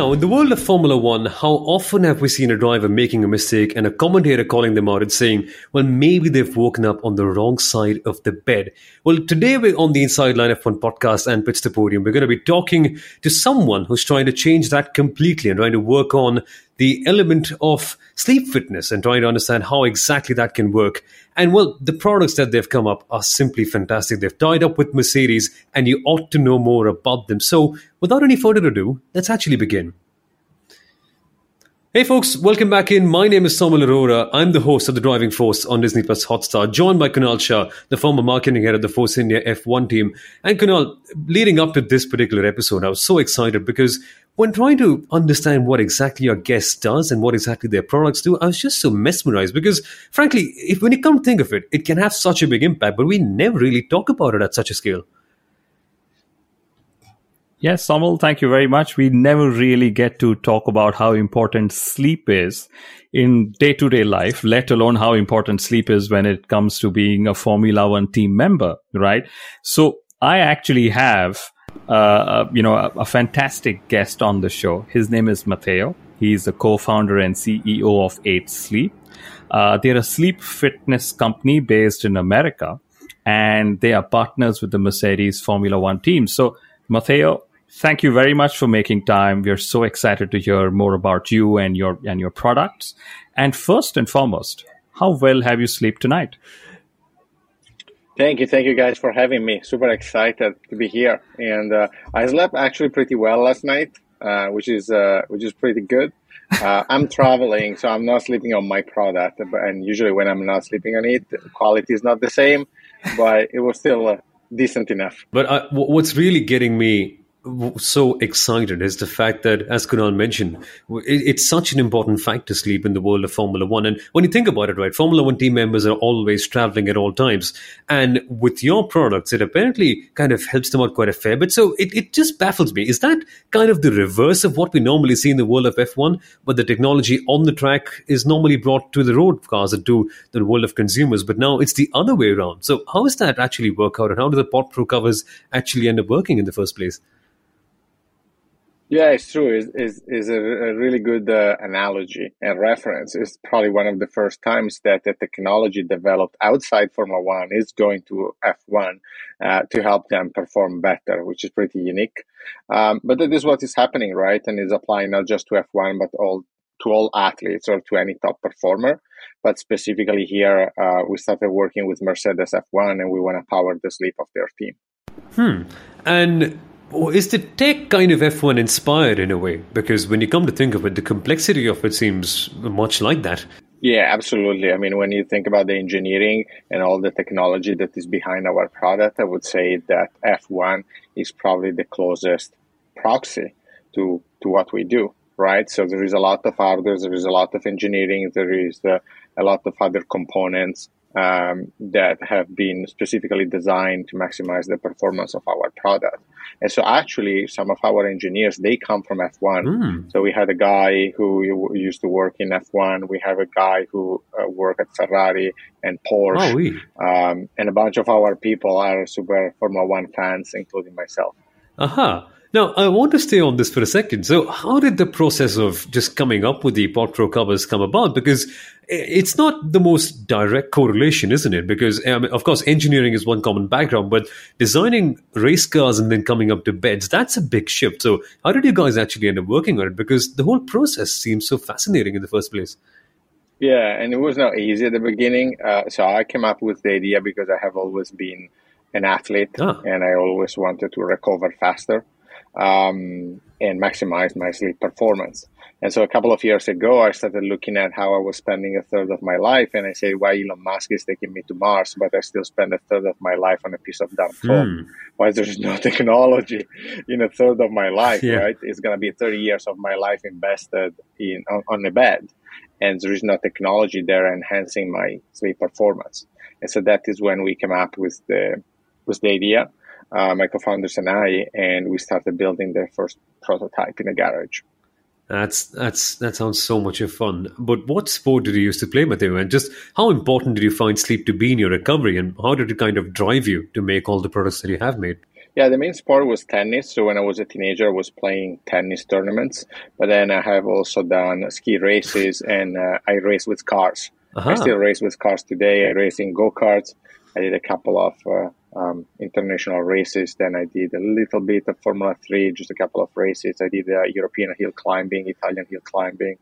Now, in the world of Formula One, how often have we seen a driver making a mistake and a commentator calling them out and saying, well, maybe they've woken up on the wrong side of the bed? Well, today we're on the Inside Line F1 podcast and Pitch the Podium. We're going to be talking to someone who's trying to change that completely and trying to work on the element of sleep fitness and trying to understand how exactly that can work. And well, the products that they've come up are simply fantastic. They've tied up with Mercedes, and you ought to know more about them. So, without any further ado, let's actually begin. Hey folks, welcome back in. My name is Samuel Arora. I'm the host of The Driving Force on Disney Plus Hotstar, joined by Kunal Shah, the former marketing head of the Force India F1 team. And Kunal, leading up to this particular episode, I was so excited because when trying to understand what exactly your guest does and what exactly their products do, I was just so mesmerized because, frankly, if when you come to think of it, it can have such a big impact, but we never really talk about it at such a scale. Yes, Samuel, thank you very much. We never really get to talk about how important sleep is in day to day life, let alone how important sleep is when it comes to being a Formula One team member, right? So I actually have uh, you know, a, a, fantastic guest on the show. His name is Matteo. He's the co-founder and CEO of Eight Sleep. Uh, they're a sleep fitness company based in America, and they are partners with the Mercedes Formula One team. So, Matteo, thank you very much for making time. We're so excited to hear more about you and your and your products. And first and foremost, how well have you slept tonight? Thank you, thank you guys for having me. Super excited to be here, and uh, I slept actually pretty well last night, uh, which is uh, which is pretty good. Uh, I'm traveling, so I'm not sleeping on my product, and usually when I'm not sleeping on it, quality is not the same, but it was still uh, decent enough. But uh, what's really getting me so excited is the fact that, as Kunal mentioned, it's such an important fact to sleep in the world of Formula One. And when you think about it, right, Formula One team members are always traveling at all times. And with your products, it apparently kind of helps them out quite a fair bit. So it, it just baffles me. Is that kind of the reverse of what we normally see in the world of F1, but the technology on the track is normally brought to the road cars and to the world of consumers? But now it's the other way around. So how does that actually work out? And how do the Pod Pro covers actually end up working in the first place? Yeah, it's true. Is is a, a, really good uh, analogy and reference. It's probably one of the first times that the technology developed outside Formula One is going to F1 uh, to help them perform better, which is pretty unique. Um, but that is what is happening, right? And is applying not just to F1 but all to all athletes or to any top performer. But specifically here, uh, we started working with Mercedes F1, and we want to power the sleep of their team. Hmm. And is the tech kind of F1 inspired in a way? Because when you come to think of it, the complexity of it seems much like that. Yeah, absolutely. I mean, when you think about the engineering and all the technology that is behind our product, I would say that F1 is probably the closest proxy to, to what we do, right? So there is a lot of hardware, there is a lot of engineering, there is uh, a lot of other components um, that have been specifically designed to maximize the performance of our product. And so actually some of our engineers, they come from F1. Mm. So we had a guy who used to work in F1. We have a guy who uh, worked at Ferrari and Porsche. Oh, oui. um, and a bunch of our people are super Formula One fans, including myself. Uh-huh. Now, I want to stay on this for a second. So, how did the process of just coming up with the Pod Pro covers come about? Because it's not the most direct correlation, isn't it? Because, um, of course, engineering is one common background, but designing race cars and then coming up to beds, that's a big shift. So, how did you guys actually end up working on it? Because the whole process seems so fascinating in the first place. Yeah, and it was not easy at the beginning. Uh, so, I came up with the idea because I have always been an athlete ah. and I always wanted to recover faster um, and maximize my sleep performance. And so a couple of years ago, I started looking at how I was spending a third of my life. And I said, why Elon Musk is taking me to Mars, but I still spend a third of my life on a piece of dumb phone? Hmm. Why there's no technology in a third of my life, yeah. right? It's going to be 30 years of my life invested in on, on a bed. And there is no technology there enhancing my sleep performance. And so that is when we came up with the, with the idea uh, my co-founders and I, and we started building the first prototype in a garage. That's that's that sounds so much of fun. But what sport did you used to play, Matteo? And just how important did you find sleep to be in your recovery, and how did it kind of drive you to make all the products that you have made? Yeah, the main sport was tennis. So when I was a teenager, I was playing tennis tournaments. But then I have also done ski races and uh, I race with cars. Uh-huh. I still race with cars today. I race in go karts. I did a couple of uh, um, international races. Then I did a little bit of Formula 3, just a couple of races. I did uh, European hill climbing, Italian hill climbing,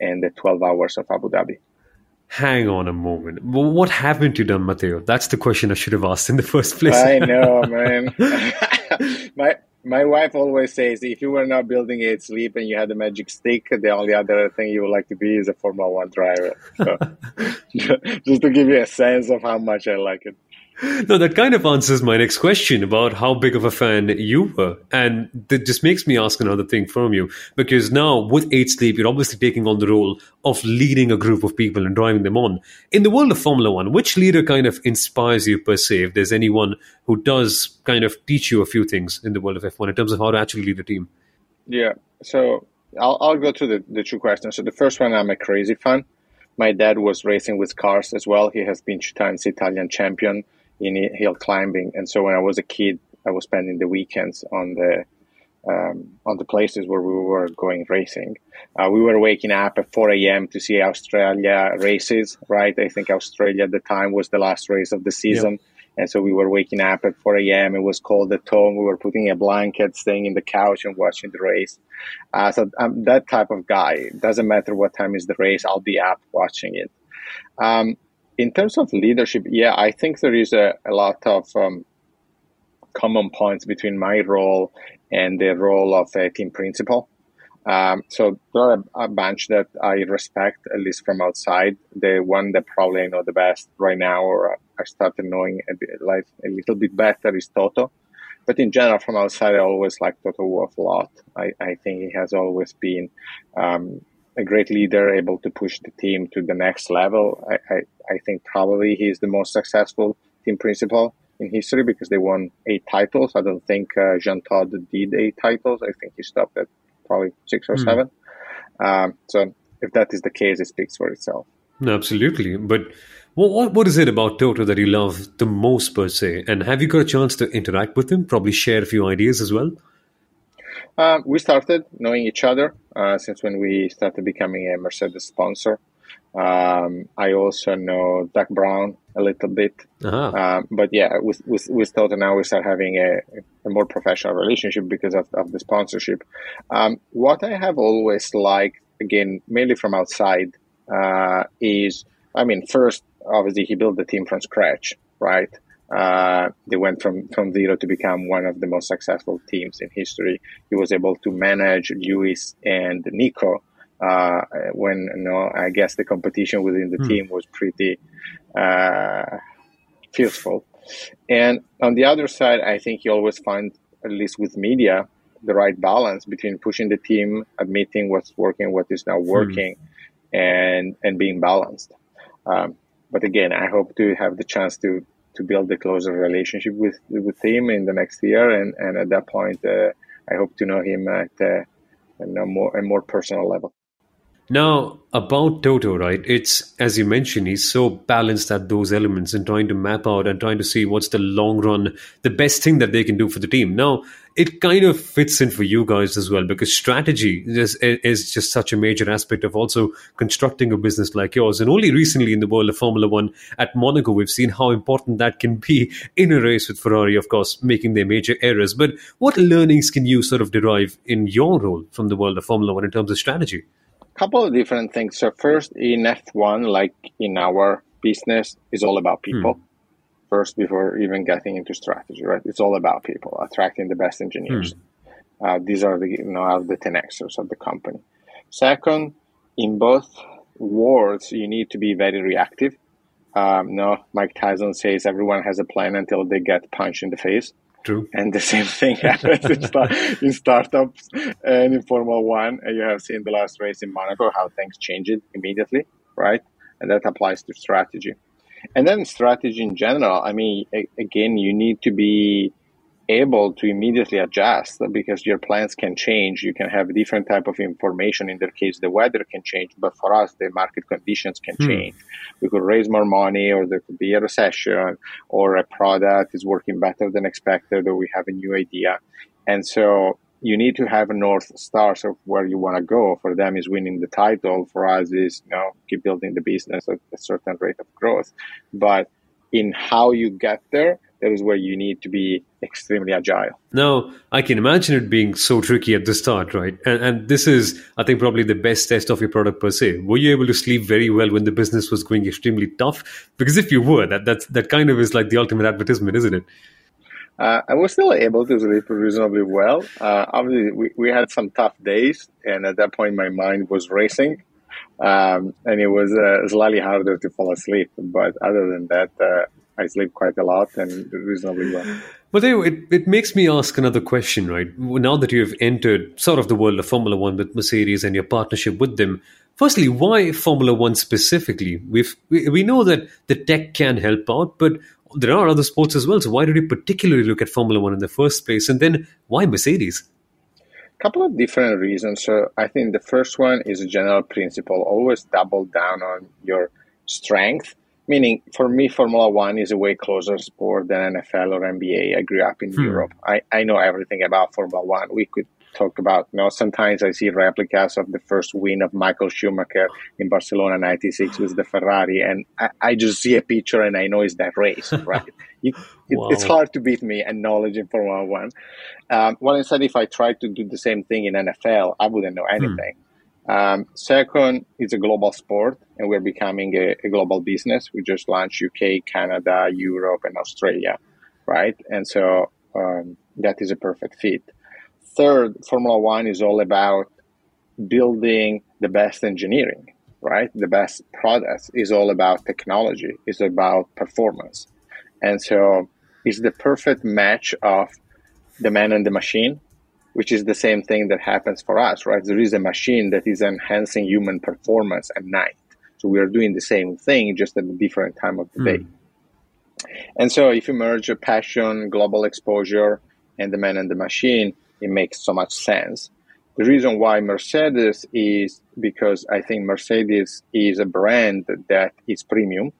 and the 12 hours of Abu Dhabi. Hang on a moment. What haven't you done, Matteo? That's the question I should have asked in the first place. I know, man. my my wife always says if you were not building Eight Sleep and you had a magic stick, the only other thing you would like to be is a Formula One driver. So, just to give you a sense of how much I like it. No, that kind of answers my next question about how big of a fan you were. And that just makes me ask another thing from you. Because now with Eight Sleep, you're obviously taking on the role of leading a group of people and driving them on. In the world of Formula One, which leader kind of inspires you per se? If there's anyone who does kind of teach you a few things in the world of F1 in terms of how to actually lead a team? Yeah. So I'll, I'll go to the, the two questions. So the first one, I'm a crazy fan. My dad was racing with cars as well. He has been two times Italian champion in hill climbing. And so when I was a kid, I was spending the weekends on the um, on the places where we were going racing. Uh, we were waking up at 4 a.m. to see Australia races, right? I think Australia at the time was the last race of the season. And so we were waking up at 4 a.m. It was cold at home. We were putting a blanket, staying in the couch and watching the race. Uh, so I'm that type of guy. It doesn't matter what time is the race, I'll be up watching it. Um, in terms of leadership, yeah, I think there is a, a lot of um, common points between my role and the role of a team principal. Um, so there are a, bunch that I respect, at least from outside. The one that probably I know the best right now, or I started knowing a bit, like a little bit better, is Toto. But in general, from outside, I always like Toto Wolff a lot. I, I think he has always been um, a great leader, able to push the team to the next level. I, I, I think probably he's the most successful team principal in history because they won eight titles. I don't think uh, Jean Todt did eight titles. I think he stopped at probably six or mm. seven. Um, so if that is the case, it speaks for itself. Absolutely. But what, what is it about Toto that you love the most per se? And have you got a chance to interact with him? Probably share a few ideas as well? Uh, we started knowing each other uh, since when we started becoming a Mercedes sponsor. Um, I also know Doug Brown a little bit, uh-huh. um, but yeah, with with with Toto now we start having a, a more professional relationship because of, of the sponsorship. Um, what I have always liked, again, mainly from outside, uh, is I mean, first obviously he built the team from scratch, right? Uh, they went from, from zero to become one of the most successful teams in history. He was able to manage Lewis and Nico uh, when you know, I guess the competition within the mm. team was pretty uh, fierceful. And on the other side, I think he always finds, at least with media, the right balance between pushing the team, admitting what's working, what is not hmm. working, mm. and and being balanced. Um, but again, I hope to have the chance to to build a closer relationship with with him in the next year, and and at that point, uh, I hope to know him at uh, a more a more personal level. Now, about Toto, right? It's, as you mentioned, he's so balanced at those elements and trying to map out and trying to see what's the long run, the best thing that they can do for the team. Now, it kind of fits in for you guys as well because strategy is, is just such a major aspect of also constructing a business like yours. And only recently in the world of Formula One at Monaco, we've seen how important that can be in a race with Ferrari, of course, making their major errors. But what learnings can you sort of derive in your role from the world of Formula One in terms of strategy? Couple of different things. So first, in F1, like in our business, is all about people. Hmm. First, before even getting into strategy, right? It's all about people, attracting the best engineers. Hmm. Uh, these are the you know are the 10xers of the company. Second, in both worlds, you need to be very reactive. Um, no, Mike Tyson says everyone has a plan until they get punched in the face. True. And the same thing happens in, start, in, startups and in Formula One. And you have seen the last race in Monaco how things changed immediately, right? And that applies to strategy. And then strategy in general. I mean, again, you need to be able to immediately adjust because your plans can change. You can have different type of information. In their case the weather can change but for us the market conditions can hmm. change. We could raise more money or there could be a recession or a product is working better than expected or we have a new idea. And so you need to have a north stars of where you want to go. For them is winning the title. For us is you know keep building the business at a certain rate of growth. But in how you get there that is where you need to be extremely agile. Now, I can imagine it being so tricky at the start, right? And, and, this is, I think, probably the best test of your product per se. Were you able to sleep very well when the business was going extremely tough? Because if you were, that that's, that kind of is like the ultimate advertisement, isn't it? Uh, I was still able to sleep reasonably well. Uh, obviously, we, we had some tough days, and at that point, my mind was racing. Um, and it was uh, slightly harder to fall asleep. But other than that, uh, I sleep quite a lot and reasonably well. But it, it makes me ask another question, right? Now that you've entered sort of the world of Formula One with Mercedes and your partnership with them, firstly, why Formula One specifically? We've, we, we know that the tech can help out, but there are other sports as well. So why did you particularly look at Formula One in the first place? And then why Mercedes? A couple of different reasons. So I think the first one is a general principle always double down on your strength Meaning, for me, Formula One is a way closer sport than NFL or NBA. I grew up in hmm. Europe. I, I know everything about Formula One. We could talk about, you know, sometimes I see replicas of the first win of Michael Schumacher in Barcelona 96 with the Ferrari, and I, I just see a picture and I know it's that race, right? You, wow. it's hard to beat me and knowledge in Formula One. Um, well, instead, if I tried to do the same thing in NFL, I wouldn't know hmm. anything. Hmm. Um, second, it's a global sport, and we're becoming a, a, global business. We just launched UK, Canada, Europe, and Australia, right? And so um, that is a perfect fit. Third, Formula One is all about building the best engineering, right? The best products is all about technology, is about performance, and so it's the perfect match of the man and the machine which is the same thing that happens for us, right? There is a machine that is enhancing human performance at night. So we are doing the same thing, just at a different time of the mm. day. And so if you merge a passion, global exposure, and the man and the machine, it makes so much sense. The reason why Mercedes is because I think Mercedes is a brand that is premium,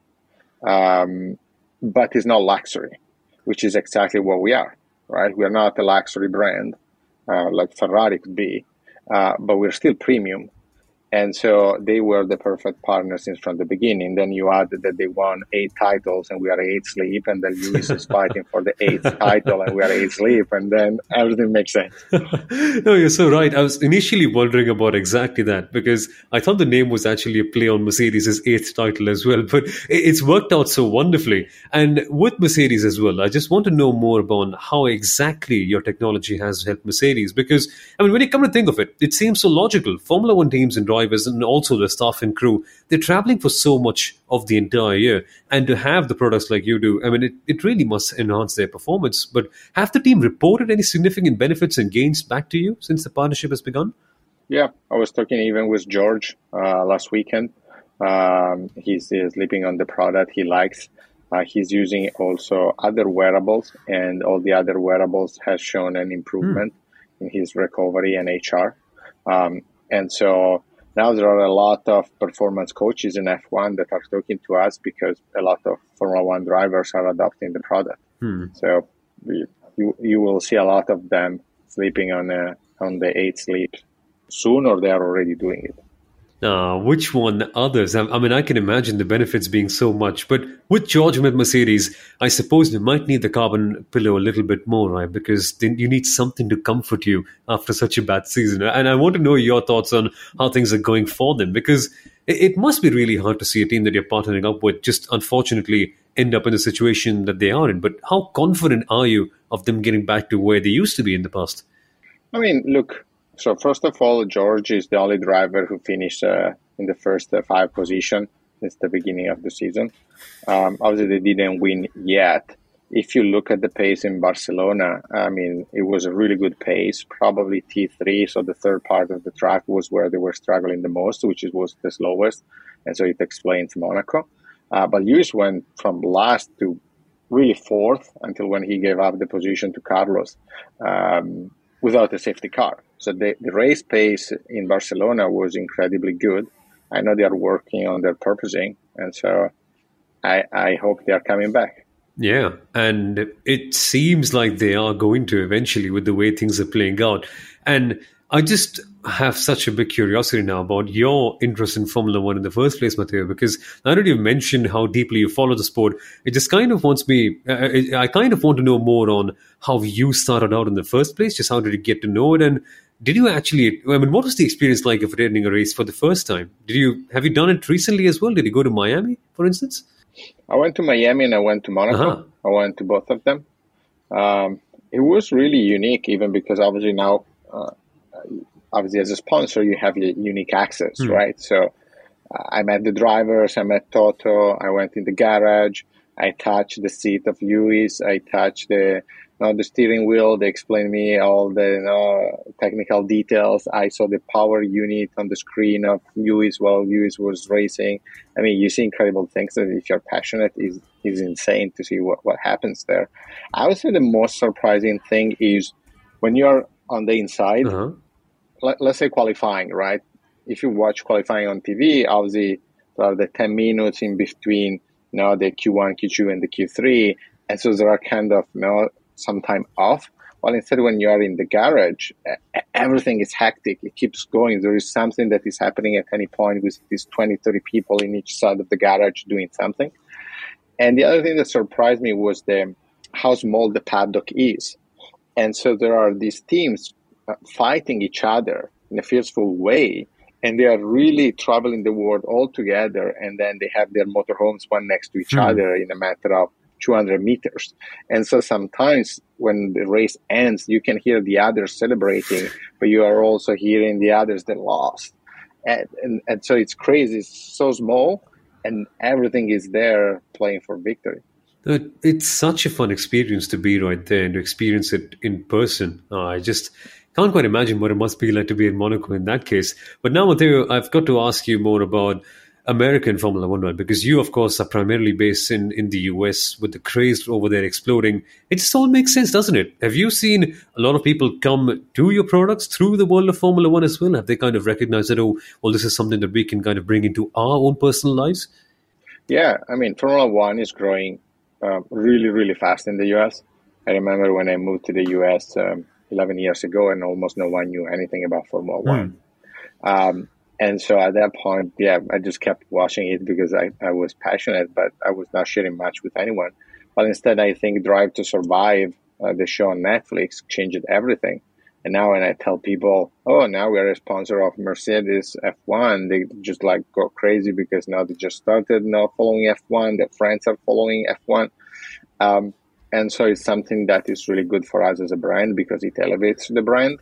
um, but is not luxury, which is exactly what we are, right? We are not a luxury brand like Ferrari could be, uh, but we're still premium. And so they were the perfect partners since from the beginning. Then you add that they won eight titles and we are eight sleep, and then Lewis is fighting for the eighth title and we are eight sleep, and then everything makes sense. no, you're so right. I was initially wondering about exactly that because I thought the name was actually a play on Mercedes' eighth title as well, but it's worked out so wonderfully. And with Mercedes as well, I just want to know more about how exactly your technology has helped Mercedes because, I mean, when you come to think of it, it seems so logical. Formula One teams and drivers and also the staff and crew, they're traveling for so much of the entire year. And to have the products like you do, I mean, it, it really must enhance their performance. But have the team reported any significant benefits and gains back to you since the partnership has begun? Yeah, I was talking even with George uh, last weekend. Um, he's, he's sleeping on the product he likes. Uh, he's using also other wearables, and all the other wearables has shown an improvement mm. in his recovery and HR. Um, and so now there are a lot of performance coaches in F1 that are talking to us because a lot of Formula One drivers are adopting the product. Hmm. So we, you you will see a lot of them sleeping on a, on the eight sleep soon, or they are already doing it. Uh, which one others? I, I, mean, I can imagine the benefits being so much, but with George with Mercedes, I suppose you might need the carbon pillow a little bit more, right? Because then you need something to comfort you after such a bad season. And I want to know your thoughts on how things are going for them, because it, it must be really hard to see a team that you're partnering up with just unfortunately end up in the situation that they are in. But how confident are you of them getting back to where they used to be in the past? I mean, look, so first of all, George is the only driver who finished uh, in the first uh, five position since the beginning of the season. Um, obviously, they didn't win yet. If you look at the pace in Barcelona, I mean, it was a really good pace, probably T3. So the third part of the track was where they were struggling the most, which was the slowest. And so it explains Monaco. Uh, but Lewis went from last to really fourth until when he gave up the position to Carlos um, without a safety car. So the, the race pace in Barcelona was incredibly good. I know they are working on their porpoising, and so I, I hope they are coming back. Yeah, and it seems like they are going to eventually with the way things are playing out. And I just have such a big curiosity now about your interest in Formula One in the first place, Matteo, because now that you've mentioned how deeply you follow the sport, it just kind of wants me, uh, I kind of want to know more on how you started out in the first place. Just how did you get to know it? And did you actually, I mean, what was the experience like of attending a race for the first time? Did you, have you done it recently as well? Did you go to Miami, for instance? I went to Miami and I went to Monaco. Uh-huh. I went to both of them. Um, it was really unique, even because obviously now, uh, obviously as a sponsor, you have unique access, mm. right? So uh, I met the drivers, I met Toto, I went in the garage, I touched the seat of Lewis, I touched the know, the steering wheel. They explained me all the know, technical details. I saw the power unit on the screen of Lewis while Lewis was racing. I mean, you see incredible things that if you're passionate is is insane to see what, what happens there. I would say the most surprising thing is when you're on the inside, uh-huh. let, let's say qualifying, right? If you watch qualifying on TV, obviously there are the 10 minutes in between you know, the Q1, Q2, and the Q3. And so there are kind of you know, some time off. Well, instead, when you are in the garage, everything is hectic. It keeps going. There is something that is happening at any point with these 20, 30 people in each side of the garage doing something. And the other thing that surprised me was the how small the paddock is. And so there are these teams uh, fighting each other in a fierceful way. And they are really traveling the world all together. And then they have their motorhomes one next to each hmm. other in a matter of 200 meters. And so sometimes when the race ends, you can hear the others celebrating, but you are also hearing the others that lost. And, and, and so it's crazy. It's so small, and everything is there playing for victory. It's such a fun experience to be right there and to experience it in person. Uh, I just can't quite imagine what it must be like to be in Monaco in that case. But now, Matteo, I've got to ask you more about American Formula One? Because you, of course, are primarily based in, in the US with the craze over there exploding. It just all makes sense, doesn't it? Have you seen a lot of people come to your products through the world of Formula One as well? Have they kind of recognized that, oh, well, this is something that we can kind of bring into our own personal lives? Yeah, I mean, Formula One is growing uh, really, really fast in the US. I remember when I moved to the US um, 11 years ago and almost no one knew anything about Formula mm. One. Um, and so at that point, yeah, I just kept watching it because I, I was passionate, but I was not sharing much with anyone. But instead, I think Drive to Survive, uh, the show on Netflix, changed everything. And now when I tell people, oh, now we're a sponsor of Mercedes F1, they just like go crazy because now they just started now following F1. Their friends are following F1. Um, and so it's something that is really good for us as a brand because it elevates the brand.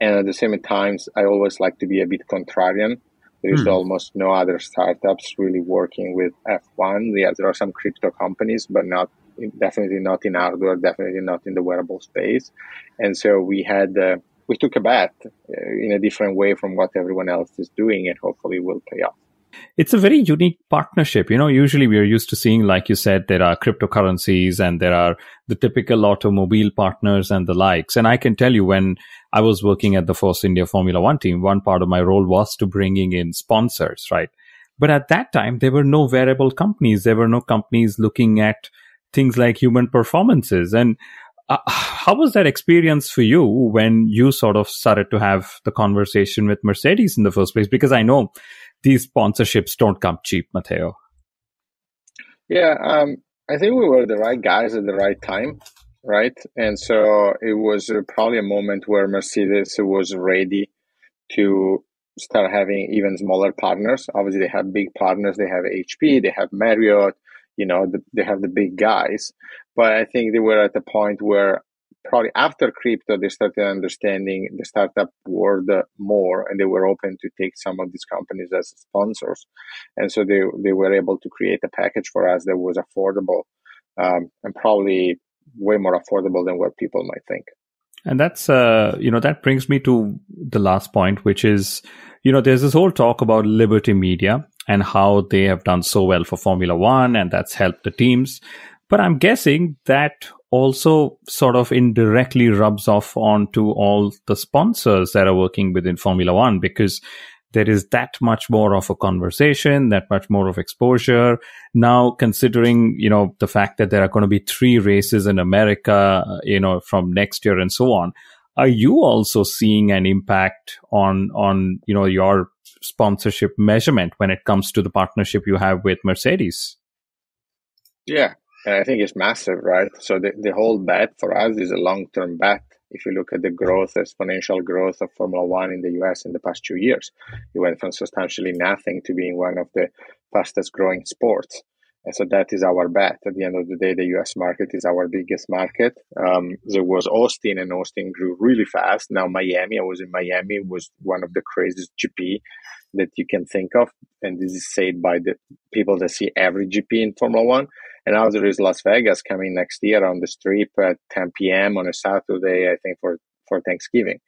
And at the same time, I always like to be a bit contrarian. There's hmm. almost no other startups really working with F1. Yeah, there are some crypto companies, but not definitely not in hardware, definitely not in the wearable space. And so we had uh, we took a bet uh, in a different way from what everyone else is doing, and hopefully will pay off. It's a very unique partnership. You know, usually we are used to seeing, like you said, there are cryptocurrencies and there are the typical automobile partners and the likes. And I can tell you when I was working at the Force India Formula One team, one part of my role was to bringing in sponsors, right? But at that time, there were no wearable companies. There were no companies looking at things like human performances. And uh, how was that experience for you when you sort of started to have the conversation with Mercedes in the first place? Because I know these sponsorships don't come cheap, Matteo. Yeah, um, I think we were the right guys at the right time right? And so it was probably a moment where Mercedes was ready to start having even smaller partners. Obviously, they have big partners. They have HP, they have Marriott, you know, the, they have the big guys. But I think they were at the point where probably after crypto, they started understanding the startup world more and they were open to take some of these companies as sponsors. And so they, they were able to create a package for us that was affordable um, and probably way more affordable than what people might think. And that's, uh, you know, that brings me to the last point, which is, you know, there's this whole talk about Liberty Media and how they have done so well for Formula One and that's helped the teams. But I'm guessing that also sort of indirectly rubs off onto all the sponsors that are working within Formula One because there is that much more of a conversation, that much more of exposure. Now, considering, you know, the fact that there are going to be three races in America, uh, you know, from next year and so on, are you also seeing an impact on, on, you know, your sponsorship measurement when it comes to the partnership you have with Mercedes? Yeah, and I think it's massive, right? So the, the whole bet for us is a long term bet. If you look at the growth, exponential growth of Formula One in the US in the past two years, it went from substantially nothing to being one of the fastest growing sports. And so that is our bet. At the end of the day, the US market is our biggest market. Um, there was Austin, and Austin grew really fast. Now Miami, I was in Miami, was one of the craziest GP that you can think of. And this is said by the people that see every GP in Formula One. And now there is Las Vegas coming next year on the strip at 10 p.m. on a Saturday, I think, for, for Thanksgiving.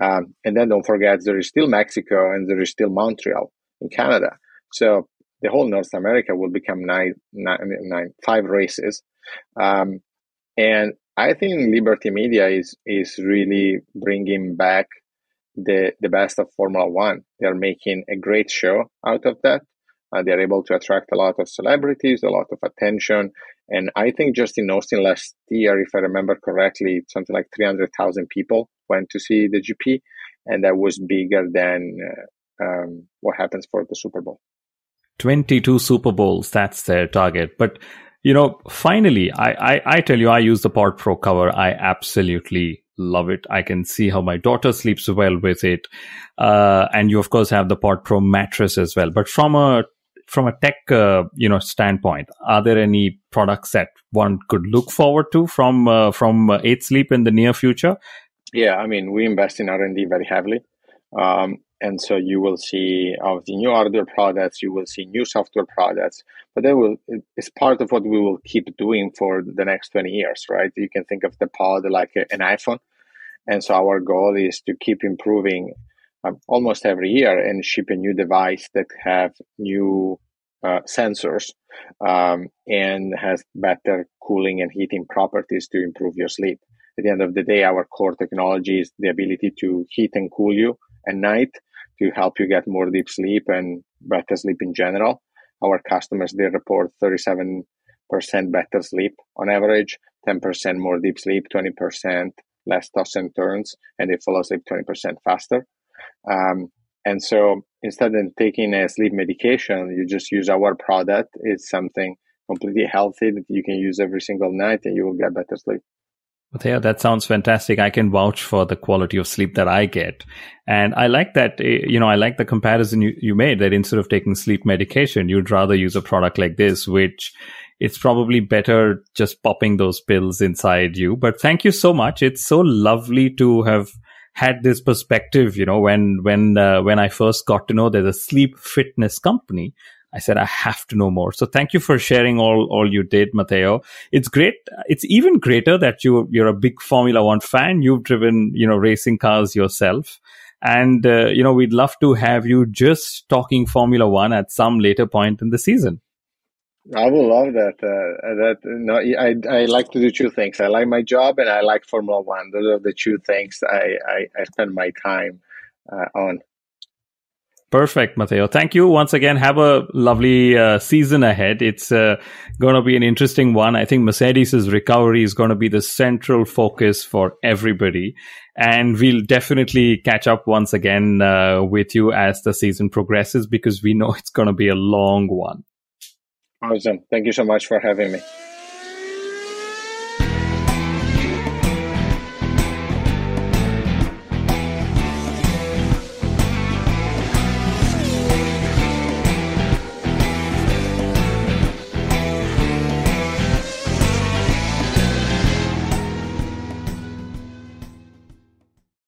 Um, and then don't forget, there is still Mexico and there is still Montreal in Canada. So the whole North America will become nine, nine, nine five races. Um, and I think Liberty Media is, is really bringing back the, the best of Formula One. They're making a great show out of that. Uh, they're able to attract a lot of celebrities, a lot of attention. And I think just in Austin last year, if I remember correctly, something like 300,000 people went to see the GP. And that was bigger than uh, um, what happens for the Super Bowl. 22 Super Bowls, that's their target. But, you know, finally, I, I, I tell you, I use the Pod Pro cover. I absolutely love it. I can see how my daughter sleeps well with it. Uh, and you, of course, have the Pod Pro mattress as well. But from a from a tech uh, you know standpoint are there any products that one could look forward to from uh, from uh, 8 sleep in the near future yeah i mean we invest in r&d very heavily um, and so you will see of the new hardware products you will see new software products but that will it's part of what we will keep doing for the next 20 years right you can think of the pod like an iphone and so our goal is to keep improving um, almost every year and ship a new device that have new uh, sensors um, and has better cooling and heating properties to improve your sleep. At the end of the day, our core technology is the ability to heat and cool you at night to help you get more deep sleep and better sleep in general. Our customers, they report 37% better sleep on average, 10% more deep sleep, 20% less toss and turns, and they fall asleep 20% faster. Um, and so instead of taking a sleep medication, you just use our product. It's something completely healthy that you can use every single night and you will get better sleep. Yeah, that sounds fantastic. I can vouch for the quality of sleep that I get. And I like that, eh, you know, I like the comparison you, you made that instead of taking sleep medication, you'd rather use a product like this, which it's probably better just popping those pills inside you. But thank you so much. It's so lovely to have had this perspective, you know, when when uh, when I first got to know there's a sleep fitness company, I said I have to know more. So thank you for sharing all all you did, Matteo. It's great. It's even greater that you you're a big Formula One fan. You've driven you know racing cars yourself. And, uh, you know, we'd love to have you just talking Formula One at some later point in the season. I will love that. Uh, that no, I I like to do two things. I like my job and I like Formula One. Those are the two things I I, I spend my time uh, on. Perfect, Matteo. Thank you once again. Have a lovely uh, season ahead. It's uh, going to be an interesting one. I think Mercedes's recovery is going to be the central focus for everybody. And we'll definitely catch up once again uh, with you as the season progresses because we know it's going to be a long one. Awesome. Thank you so much for having me.